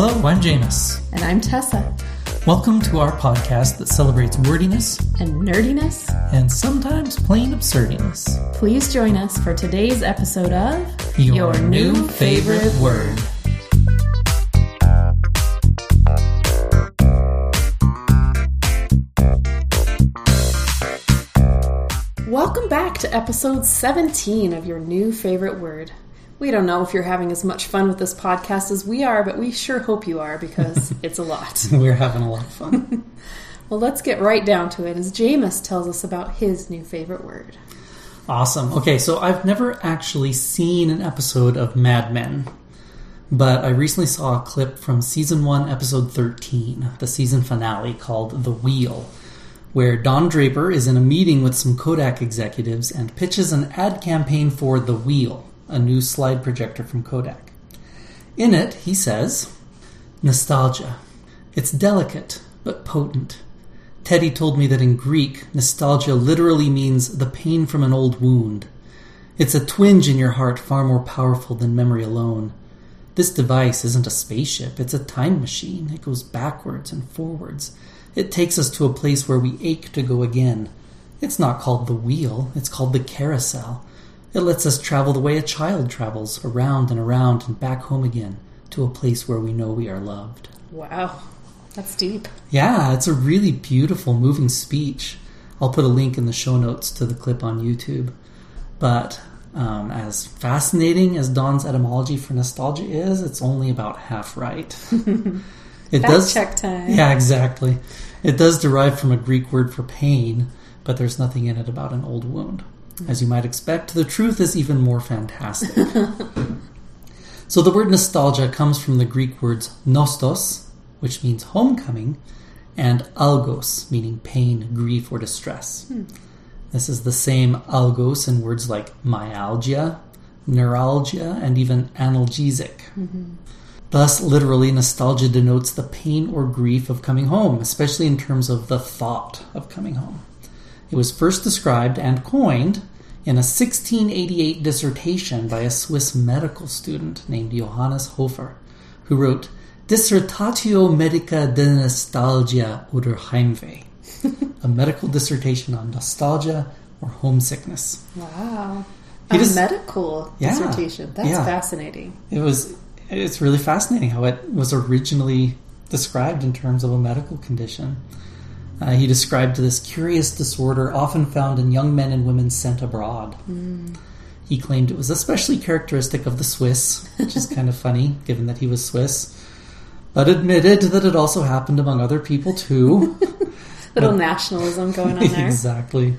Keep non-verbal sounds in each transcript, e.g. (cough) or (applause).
Hello, I'm Jameis. And I'm Tessa. Welcome to our podcast that celebrates wordiness and nerdiness and sometimes plain absurdiness. Please join us for today's episode of Your, Your New Favorite, favorite Word. Welcome back to episode 17 of Your New Favorite Word. We don't know if you're having as much fun with this podcast as we are, but we sure hope you are because (laughs) it's a lot. We're having a lot of fun. (laughs) well, let's get right down to it as Jameis tells us about his new favorite word. Awesome. Okay, so I've never actually seen an episode of Mad Men, but I recently saw a clip from season 1, episode 13, the season finale called The Wheel, where Don Draper is in a meeting with some Kodak executives and pitches an ad campaign for The Wheel a new slide projector from Kodak. In it, he says, Nostalgia. It's delicate, but potent. Teddy told me that in Greek, nostalgia literally means the pain from an old wound. It's a twinge in your heart far more powerful than memory alone. This device isn't a spaceship, it's a time machine. It goes backwards and forwards. It takes us to a place where we ache to go again. It's not called the wheel, it's called the carousel. It lets us travel the way a child travels, around and around and back home again, to a place where we know we are loved. Wow, that's deep. Yeah, it's a really beautiful, moving speech. I'll put a link in the show notes to the clip on YouTube. But um, as fascinating as Don's etymology for nostalgia is, it's only about half right. (laughs) it does check time. Yeah, exactly. It does derive from a Greek word for pain, but there's nothing in it about an old wound. As you might expect, the truth is even more fantastic. (laughs) so the word nostalgia comes from the Greek words nostos, which means homecoming, and algos, meaning pain, grief, or distress. Hmm. This is the same algos in words like myalgia, neuralgia, and even analgesic. Mm-hmm. Thus, literally, nostalgia denotes the pain or grief of coming home, especially in terms of the thought of coming home. It was first described and coined in a 1688 dissertation by a Swiss medical student named Johannes Hofer, who wrote Dissertatio Medica de Nostalgia oder Heimweh, (laughs) a medical dissertation on nostalgia or homesickness. Wow. He a medical yeah, dissertation. That's yeah. fascinating. It was it's really fascinating how it was originally described in terms of a medical condition. Uh, he described this curious disorder often found in young men and women sent abroad. Mm. He claimed it was especially characteristic of the Swiss, which is kind of (laughs) funny given that he was Swiss, but admitted that it also happened among other people too. (laughs) (laughs) Little but, nationalism going on there. exactly.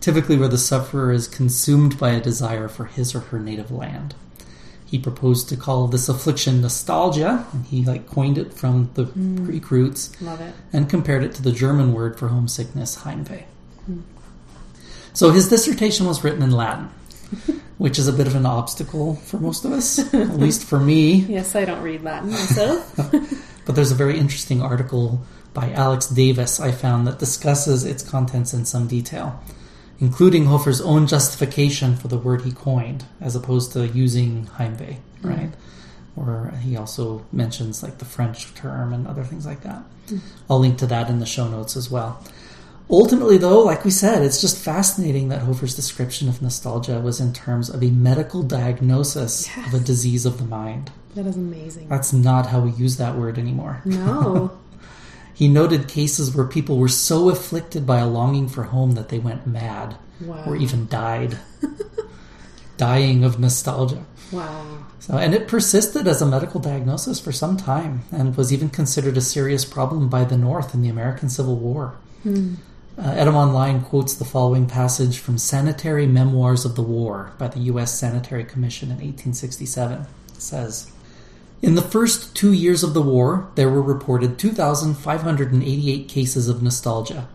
Typically, where the sufferer is consumed by a desire for his or her native land he proposed to call this affliction nostalgia, and he like coined it from the mm. Greek roots. Love it. And compared it to the German word for homesickness, Heimweh. Mm. So his dissertation was written in Latin, (laughs) which is a bit of an obstacle for most of us, at (laughs) least for me. Yes, I don't read Latin myself. (laughs) but there's a very interesting article by Alex Davis I found that discusses its contents in some detail including Hofer's own justification for the word he coined, as opposed to using Heimweh, mm-hmm. right? Or he also mentions like the French term and other things like that. Mm-hmm. I'll link to that in the show notes as well. Ultimately, though, like we said, it's just fascinating that Hofer's description of nostalgia was in terms of a medical diagnosis yes. of a disease of the mind. That is amazing. That's not how we use that word anymore. No. (laughs) He noted cases where people were so afflicted by a longing for home that they went mad wow. or even died, (laughs) dying of nostalgia. Wow. So, and it persisted as a medical diagnosis for some time and was even considered a serious problem by the North in the American Civil War. Hmm. Uh, Etymonline quotes the following passage from Sanitary Memoirs of the War by the U.S. Sanitary Commission in 1867. It says, in the first two years of the war, there were reported 2,588 cases of nostalgia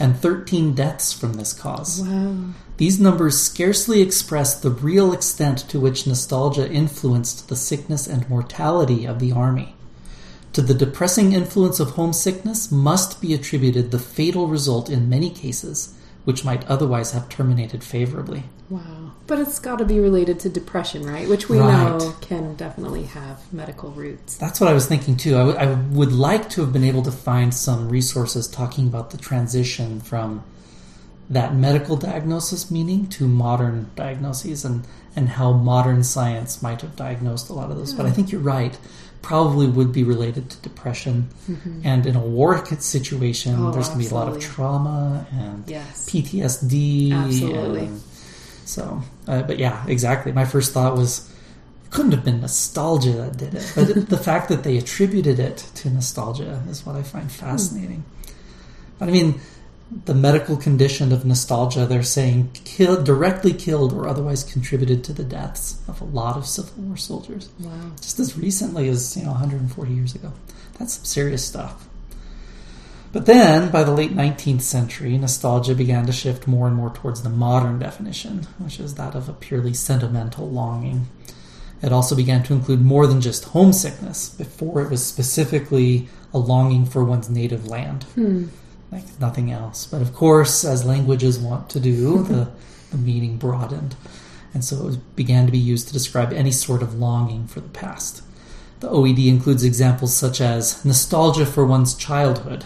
and 13 deaths from this cause. Wow. These numbers scarcely express the real extent to which nostalgia influenced the sickness and mortality of the army. To the depressing influence of homesickness must be attributed the fatal result in many cases which might otherwise have terminated favorably. Wow. But it's got to be related to depression, right? Which we Right. know can definitely have medical roots. That's what I was thinking too. I would- I would like to have been able to find some resources talking about the transition from that medical diagnosis meaning to modern diagnoses and, and how modern science might have diagnosed a lot of those. But I think you're right. Probably would be related to depression. And in a war situation, Mm-hmm. Oh, there's going to be a lot of trauma and Yes. PTSD. Absolutely. and so, uh, but yeah, exactly. My first thought was couldn't have been nostalgia that did it, but (laughs) the fact that they attributed it to nostalgia is what I find fascinating. But I mean, the medical condition of nostalgia, they're saying killed, directly killed or otherwise contributed to the deaths of a lot of Civil War soldiers Wow. just as recently as you know 140 years ago. That's some serious stuff. But then, by the late 19th century, nostalgia began to shift more and more towards the modern definition, which is that of a purely sentimental longing. It also began to include more than just homesickness. Before, it was specifically a longing for one's native land, hmm. Like nothing else. But of course, as languages want to do, (laughs) the, the meaning broadened. And so it began to be used to describe any sort of longing for the past. The OED includes examples such as nostalgia for one's childhood,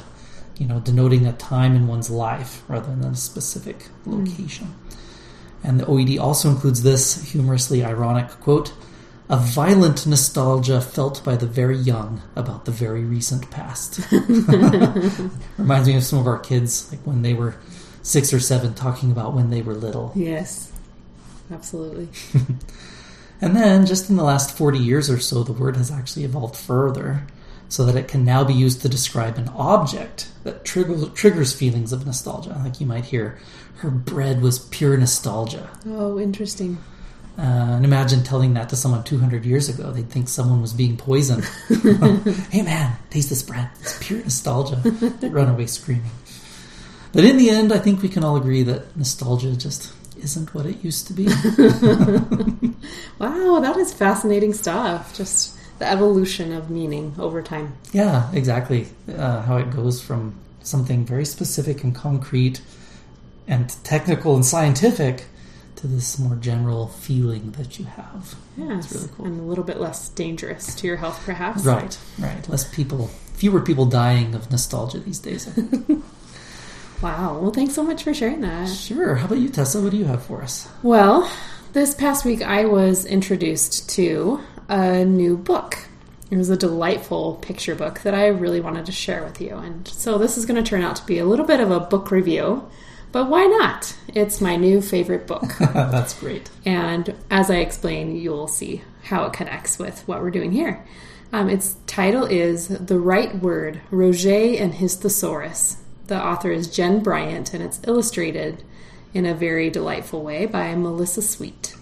you know, denoting a time in one's life rather than a specific hmm. location. And the OED also includes this humorously ironic quote a violent nostalgia felt by the very young about the very recent past. (laughs) Reminds me of some of our kids, like when they were six or seven, talking about when they were little. Yes. Absolutely. (laughs) And then, just in the last 40 years or so, the word has actually evolved further so that it can now be used to describe an object that trigger, triggers feelings of nostalgia. Like you might hear, her bread was pure nostalgia. Oh, interesting. Uh, and imagine telling that to someone 200 years ago. They'd think someone was being poisoned. (laughs) (laughs) hey man, taste this bread. It's pure nostalgia. They'd run away screaming. But in the end, I think we can all agree that nostalgia just isn't what it used to be. (laughs) Wow, that is fascinating stuff. Just the evolution of meaning over time. Yeah, exactly. Uh, how it goes from something very specific and concrete and technical and scientific to this more general feeling that you have. Yes. It's really cool. And a little bit less dangerous to your health, perhaps. Right, right. Less people, fewer people dying of nostalgia these days. (laughs) Wow. Well, thanks so much for sharing that. sure. How about you, Tessa? What do you have for us? Well, this past week I was introduced to a new book. It was a delightful picture book that I really wanted to share with you. And so this is going to turn out to be a little bit of a book review, but why not? It's my new favorite book. (laughs) That's great. And as I explain, you'll see how it connects with what we're doing here. Um, its title is The Right Word Roget and His Thesaurus. The author is Jen Bryant, and it's illustrated in a very delightful way by Melissa Sweet.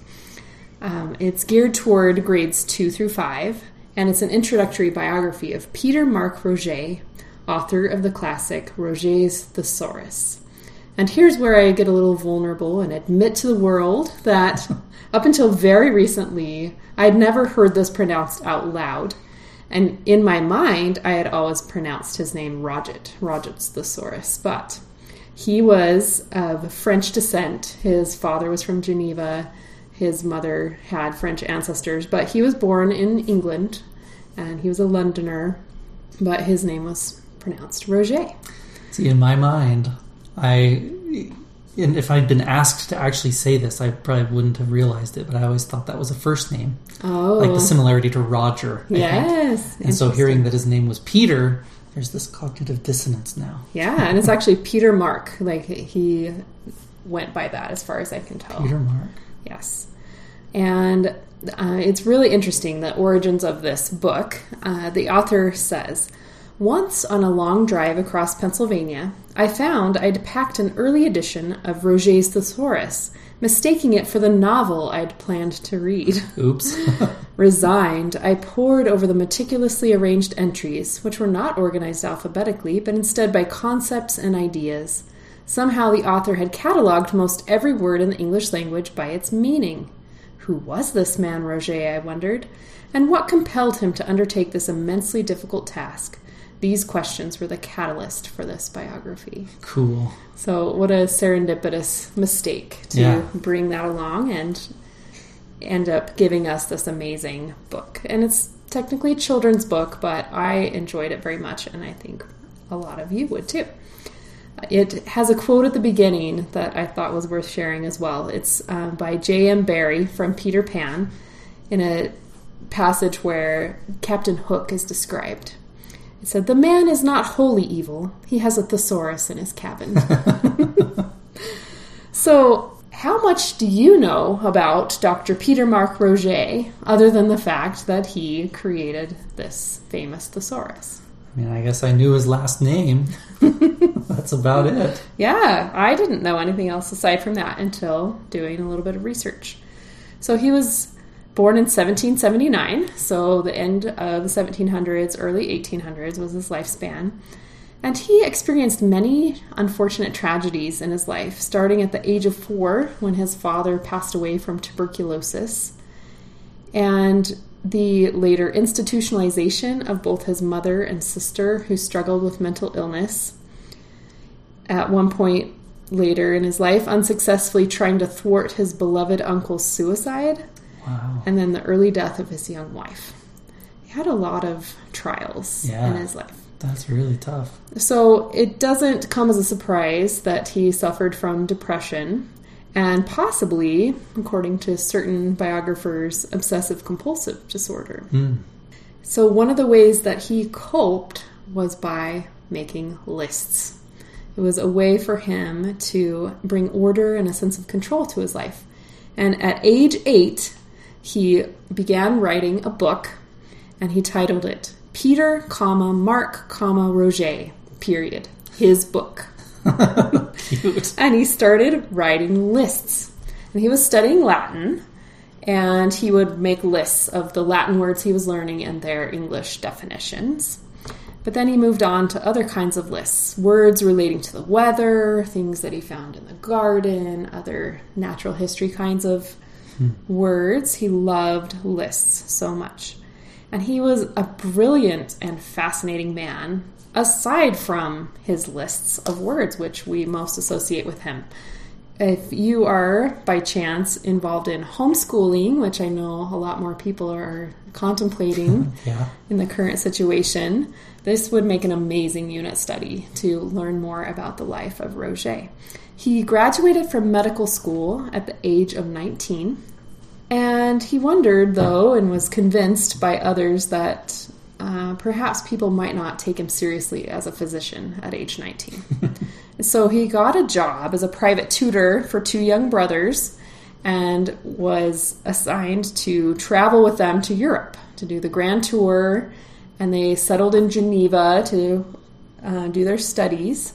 Um, it's geared toward grades two through five, and it's an introductory biography of Peter Mark Roget, author of the classic Roget's Thesaurus. And here's where I get a little vulnerable and admit to the world that (laughs) up until very recently, I had never heard this pronounced out loud. And in my mind, I had always pronounced his name Roget, Roget's Thesaurus. But he was of French descent. His father was from Geneva. His mother had French ancestors, but he was born in England and he was a Londoner. But his name was pronounced Roger. See, in my mind, I, and if I'd been asked to actually say this, I probably wouldn't have realized it. But I always thought that was a first name, Oh, like the similarity to Roger. I think. yes. And so hearing that his name was Peter, there's this cognitive dissonance now. Yeah, and it's actually Peter Mark. Like he went by that, as far as I can tell. Peter Mark. Yes. And uh, it's really interesting the origins of this book. Uh, the author says Once on a long drive across Pennsylvania, I found I'd packed an early edition of Roget's Thesaurus, mistaking it for the novel I'd planned to read. Oops. (laughs) Resigned, I pored over the meticulously arranged entries, which were not organized alphabetically, but instead by concepts and ideas. Somehow the author had cataloged most every word in the English language by its meaning. Who was this man, Roget? I wondered, and what compelled him to undertake this immensely difficult task? These questions were the catalyst for this biography. Cool. So, what a serendipitous mistake to Yeah. bring that along and end up giving us this amazing book. And it's technically a children's book, but I enjoyed it very much, and I think a lot of you would too. It has a quote at the beginning that I thought was worth sharing as well. It's uh, by J.M. Barrie from Peter Pan in a passage where Captain Hook is described. It said, The man is not wholly evil. He has a thesaurus in his cabin. (laughs) so, how much do you know about Dr. Peter Mark Roget other than the fact that he created this famous thesaurus? I mean, I guess I knew his last name. (laughs) That's about it. Yeah, I didn't know anything else aside from that until doing a little bit of research. So he was born in 1779, so the end of the 1700s, early 1800s was his lifespan. And he experienced many unfortunate tragedies in his life, starting at the age of four when his father passed away from tuberculosis, and the later institutionalization of both his mother and sister, who struggled with mental illness at one point later in his life, unsuccessfully trying to thwart his beloved uncle's suicide, Wow. and then the early death of his young wife. He had a lot of trials Yeah. in his life. That's really tough. So it doesn't come as a surprise that he suffered from depression and possibly, according to certain biographers, obsessive compulsive disorder. Hmm. So one of the ways that he coped was by making lists. It was a way for him to bring order and a sense of control to his life. And at age eight, he began writing a book and he titled it Peter, comma, Mark, comma, Roget, period. His book. Cute. (laughs) And he started writing lists. And he was studying Latin, and he would make lists of the Latin words he was learning and their English definitions. But then he moved on to other kinds of lists words relating to the weather, things that he found in the garden, other natural history kinds of words. He loved lists so much. And he was a brilliant and fascinating man, aside from his lists of words, which we most associate with him. If you are by chance involved in homeschooling, which I know a lot more people are contemplating (laughs) Yeah. in the current situation, this would make an amazing unit study to learn more about the life of Roget. He graduated from medical school at the age of 19, and he wondered, though, and was convinced by others that uh, perhaps people might not take him seriously as a physician at age 19. (laughs) so he got a job as a private tutor for two young brothers and was assigned to travel with them to Europe to do the grand tour. And they settled in Geneva to uh, do their studies.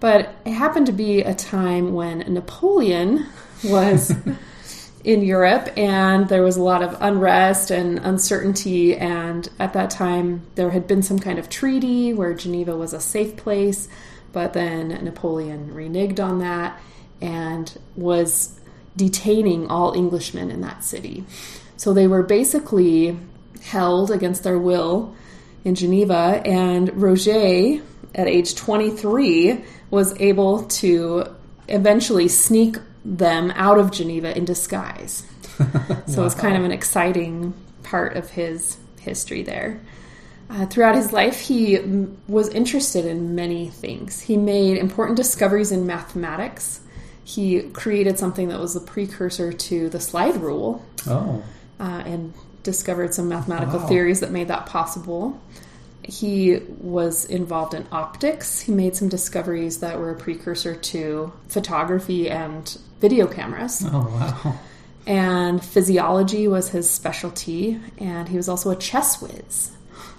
But it happened to be a time when Napoleon was (laughs) in Europe and there was a lot of unrest and uncertainty. And at that time, there had been some kind of treaty where Geneva was a safe place. But then Napoleon reneged on that and was detaining all Englishmen in that city. So they were basically held against their will in Geneva, and Roget, at age 23, was able to eventually sneak them out of Geneva in disguise. So it's kind of an exciting part of his history there. Uh, throughout his life, he mm, was interested in many things. He made important discoveries in mathematics. He created something that was a precursor to the slide rule Oh. uh, and discovered some mathematical Wow. theories that made that possible. He was involved in optics. He made some discoveries that were a precursor to photography and video cameras. Oh, wow. And physiology was his specialty. And he was also a chess whiz.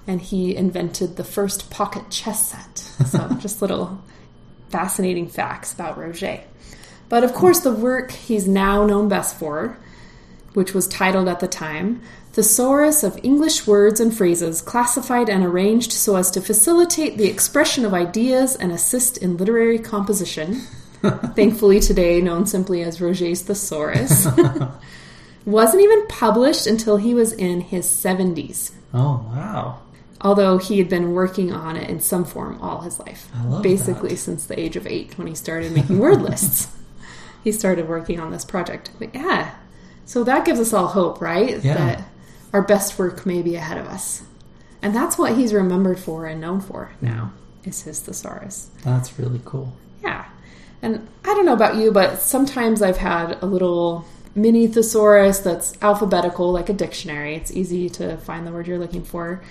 And he invented the first pocket chess set. So, (laughs) just little fascinating facts about Roget. But of course, the work he's now known best for, which was titled at the time Thesaurus of English Words and Phrases Classified and Arranged so as to Facilitate the Expression of Ideas and Assist in Literary Composition. (laughs) Thankfully, today known simply as Roget's Thesaurus. (laughs) Wasn't even published until he was in his 70s. Oh, wow. although he had been working on it in some form all his life. I love basically that. since the age of eight when he started making word (laughs) lists. He started working on this project. But yeah, so that gives us all hope, right? Yeah. That our best work may be ahead of us. And that's what he's remembered for and known for now, is his thesaurus. That's really cool. Yeah. And I don't know about you, but sometimes I've had a little mini thesaurus that's alphabetical, like a dictionary. It's easy to find the word you're looking for.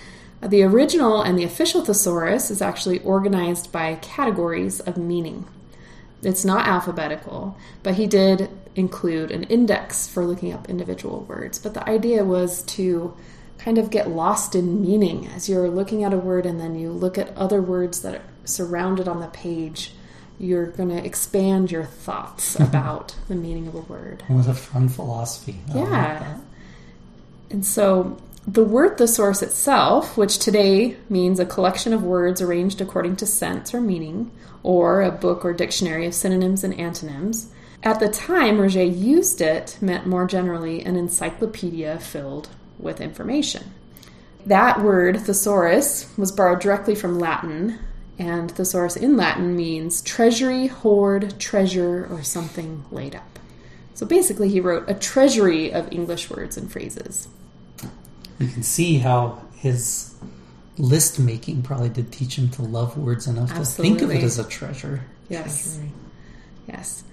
Uh, The original and the official thesaurus is actually organized by categories of meaning. It's not alphabetical, but he did include an index for looking up individual words. But the idea was to kind of get lost in meaning as you're looking at a word and then you look at other words that are surrounded on the page. You're going to expand your thoughts (laughs) about the meaning of a word. It was a fun philosophy. I Yeah. that. And so the word thesaurus itself, which today means a collection of words arranged according to sense or meaning, or a book or dictionary of synonyms and antonyms, at the time Roget used it meant more generally an encyclopedia filled with information. That word, thesaurus, was borrowed directly from Latin, and thesaurus in Latin means treasury, hoard, treasure, or something laid up. So basically, he wrote a treasury of English words and phrases. You can see how his list making probably did teach him to love words enough to think of it as a treasure. Yes. Treasury. Yes.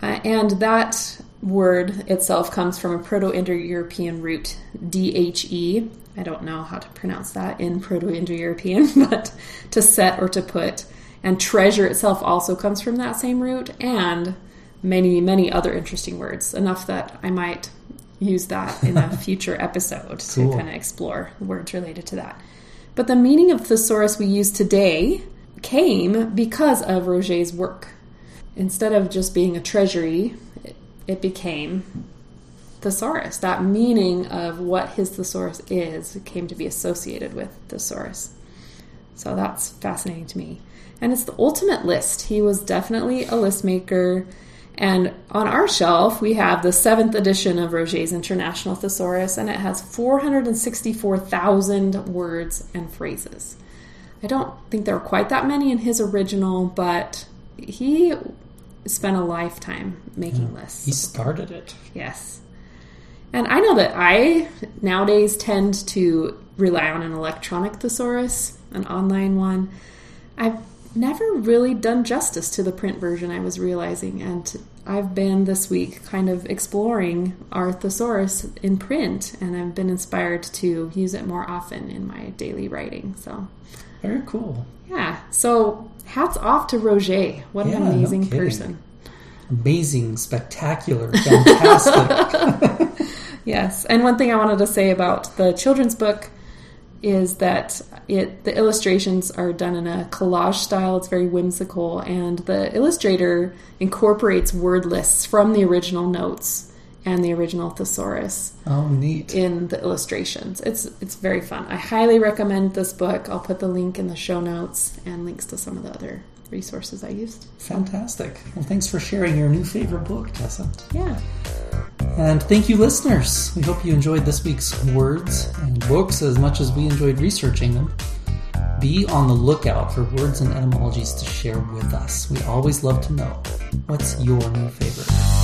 Uh, and that word itself comes from a Proto Indo European root, DHE. I don't know how to pronounce that in Proto Indo European, (laughs) but to set or to put. And treasure itself also comes from that same root, and many, many other interesting words. Enough that I might use that in a (laughs) future episode Cool. to kind of explore words related to that. But the meaning of thesaurus we use today came because of Roget's work. Instead of just being a treasury, it, it became thesaurus. That meaning of what his thesaurus is came to be associated with thesaurus. So that's fascinating to me. And it's the ultimate list. He was definitely a list maker. And on our shelf, we have the seventh edition of Roget's International Thesaurus, and it has 464,000 words and phrases. I don't think there were quite that many in his original, but he spent a lifetime making hmm. lists. He started it. Yes. And I know that I nowadays tend to rely on an electronic thesaurus, an online one. I've never really done justice to the print version, I was realizing. And I've been this week kind of exploring our thesaurus in print, and I've been inspired to use it more often in my daily writing. So, Very cool. yeah. So, hats off to Roget. What Yeah, an amazing kidding. person. Amazing, spectacular, fantastic. (laughs) Yes, and one thing I wanted to say about the children's book is that it the illustrations are done in a collage style. It's very whimsical, and the illustrator incorporates word lists from the original notes and the original thesaurus oh, neat. in the illustrations. It's it's very fun. I highly recommend this book. I'll put the link in the show notes and links to some of the other resources I used. Fantastic. Well, thanks for sharing your new favorite book, Tessa. Yeah. And thank you, listeners. We hope you enjoyed this week's words and books as much as we enjoyed researching them. Be on the lookout for words and etymologies to share with us. We always love to know what's your new favorite.